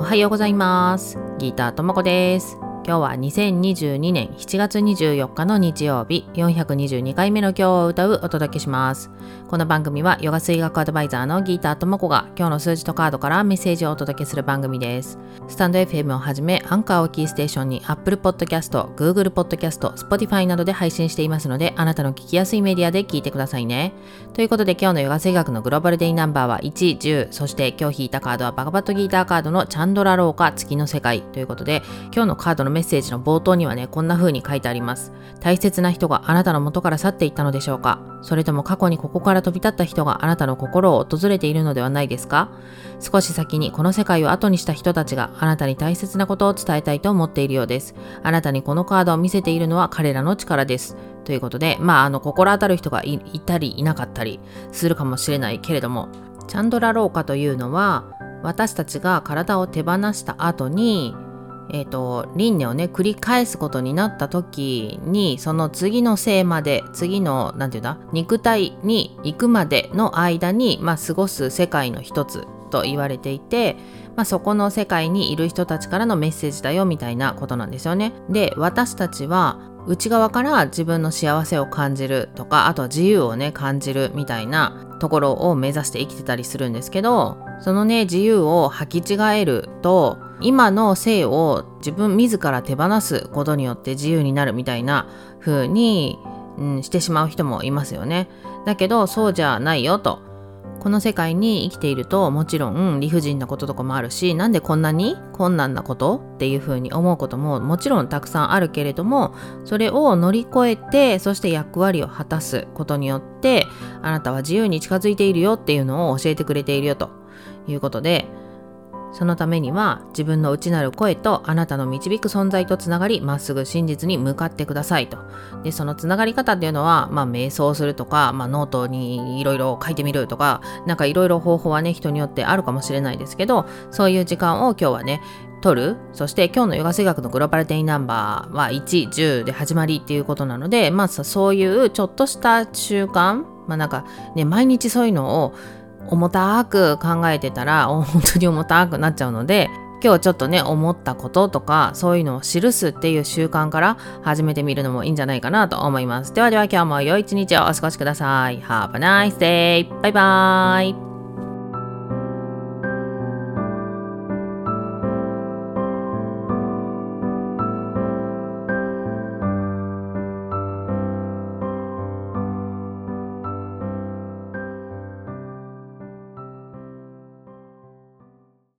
おはようございます。ギーターともこです。今日は2022年7月24日の日曜日。422回目の今日を歌うお届けします。この番組はヨガ水学アドバイザーのギーターともこが今日の数字とカードからメッセージをお届けする番組です。スタンド FM をはじめアンカーをキーステーションに Apple Podcast、Google Podcast、Spotify などで配信していますのであなたの聞きやすいメディアで聞いてくださいね。ということで今日のヨガ水学のグローバルデイナンバーは1、10そして今日引いたカードはバカバットギーターカードのチャンドラローカ月の世界。ということで今日のカードのメッセージの冒頭にはねこんな風に書いてあります大切な人があなたの元から去っていったのでしょうかそれとも過去にここから飛び立った人があなたの心を訪れているのではないですか少し先にこの世界を後にした人たちがあなたに大切なことを伝えたいと思っているようです。あなたにこのカードを見せているのは彼らの力です。ということで、まあ、あの、心当たる人がいたりいなかったりするかもしれないけれども、チャンドラ老化というのは、私たちが体を手放した後に、えっ、ー、と、輪廻をね、繰り返すことになった時に、その次の生まで、次の、なんていうんだ、肉体に行くまでの間に、まあ、過ごす世界の一つと言われていて、まあ、そこの世界にいる人たちからのメッセージだよみたいなことなんですよね。で、私たちは内側から自分の幸せを感じるとか、あとは自由をね、感じるみたいなところを目指して生きてたりするんですけど、そのね、自由を履き違えると、今の性を自分自ら手放すことによって自由になるみたいな風に、うん、してしまう人もいますよね。だけどそうじゃないよと。この世界に生きているともちろん理不尽なこととかもあるしなんでこんなに困難なことっていうふうに思うことももちろんたくさんあるけれどもそれを乗り越えてそして役割を果たすことによってあなたは自由に近づいているよっていうのを教えてくれているよということでそのためには自分の内なる声とあなたの導く存在とつながりまっすぐ真実に向かってくださいと。でそのつながり方っていうのは、まあ、瞑想するとか、まあ、ノートにいろいろ書いてみるとかなんかいろいろ方法はね人によってあるかもしれないですけどそういう時間を今日はね取るそして今日のヨガ数秘学の global day number は1、10で始まりっていうことなのでまあそういうちょっとした習慣まあなんかね毎日そういうのを重たく考えてたら 本当に重たくなっちゃうので今日ちょっとね思ったこととかそういうのを記すっていう習慣から始めてみるのもいいんじゃないかなと思います。ではでは今日も良い一日をお過ごしください。Have a nice day! バイバーイ